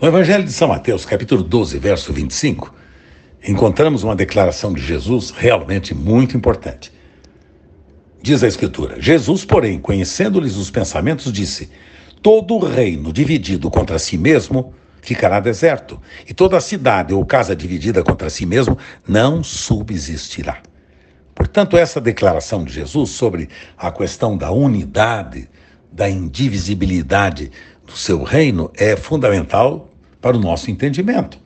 No Evangelho de São Mateus, capítulo 12, verso 25, encontramos uma declaração de Jesus realmente muito importante. Diz a Escritura: Jesus, porém, conhecendo-lhes os pensamentos, disse: Todo reino dividido contra si mesmo ficará deserto, e toda cidade ou casa dividida contra si mesmo não subsistirá. Portanto, essa declaração de Jesus sobre a questão da unidade, da indivisibilidade do seu reino é fundamental para o nosso entendimento.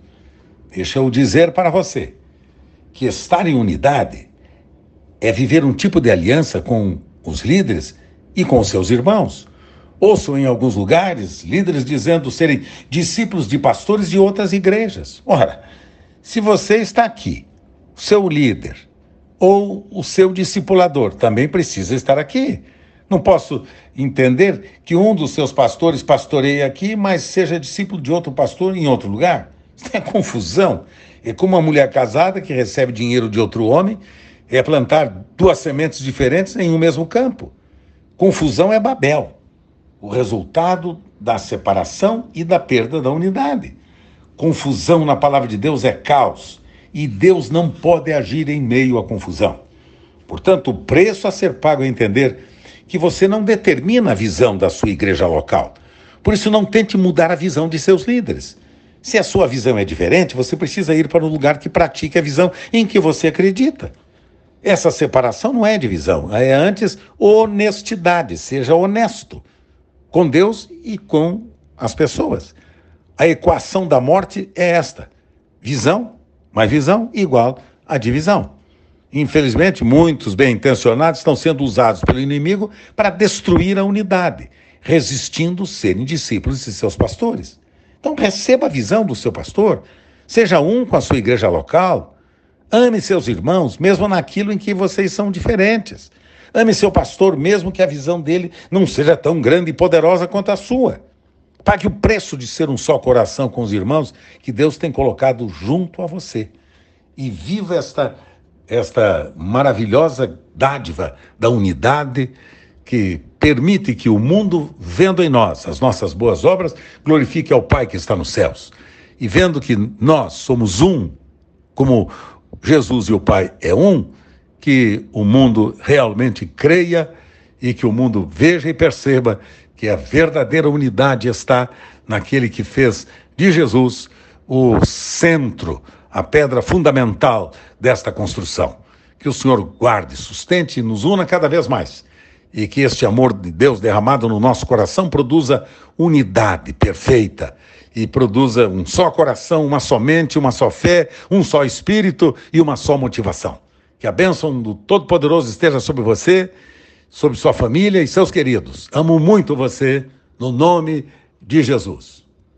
Deixa eu dizer para você que estar em unidade é viver um tipo de aliança com os líderes e com seus irmãos. Ouço em alguns lugares líderes dizendo serem discípulos de pastores de outras igrejas. Ora, se você está aqui, seu líder ou o seu discipulador também precisa estar aqui. Não posso entender que um dos seus pastores pastoreie aqui, mas seja discípulo de outro pastor em outro lugar. Isso é confusão. É como uma mulher casada que recebe dinheiro de outro homem, é plantar duas sementes diferentes em um mesmo campo. Confusão é Babel, o resultado da separação e da perda da unidade. Confusão na palavra de Deus é caos, e Deus não pode agir em meio à confusão. Portanto, o preço a ser pago é entender que você não determina a visão da sua igreja local. Por isso, não tente mudar a visão de seus líderes. Se a sua visão é diferente, você precisa ir para um lugar que pratique a visão em que você acredita. Essa separação não é divisão, é antes honestidade, seja honesto com Deus e com as pessoas. A equação da morte é esta: visão mais visão igual a divisão. Infelizmente, muitos bem-intencionados estão sendo usados pelo inimigo para destruir a unidade, resistindo serem discípulos de seus pastores. Então, receba a visão do seu pastor, seja um com a sua igreja local, ame seus irmãos, mesmo naquilo em que vocês são diferentes. Ame seu pastor, mesmo que a visão dele não seja tão grande e poderosa quanto a sua. Pague o preço de ser um só coração com os irmãos que Deus tem colocado junto a você. E viva esta esta maravilhosa dádiva da unidade que permite que o mundo, vendo em nós as nossas boas obras, glorifique ao Pai que está nos céus. E vendo que nós somos um, como Jesus e o Pai é um, que o mundo realmente creia e que o mundo veja e perceba que a verdadeira unidade está naquele que fez de Jesus o centro a pedra fundamental desta construção. Que o Senhor guarde, sustente e nos una cada vez mais. E que este amor de Deus derramado no nosso coração produza unidade perfeita e produza um só coração, uma só mente, uma só fé, um só espírito e uma só motivação. Que a bênção do Todo-Poderoso esteja sobre você, sobre sua família e seus queridos. Amo muito você, no nome de Jesus.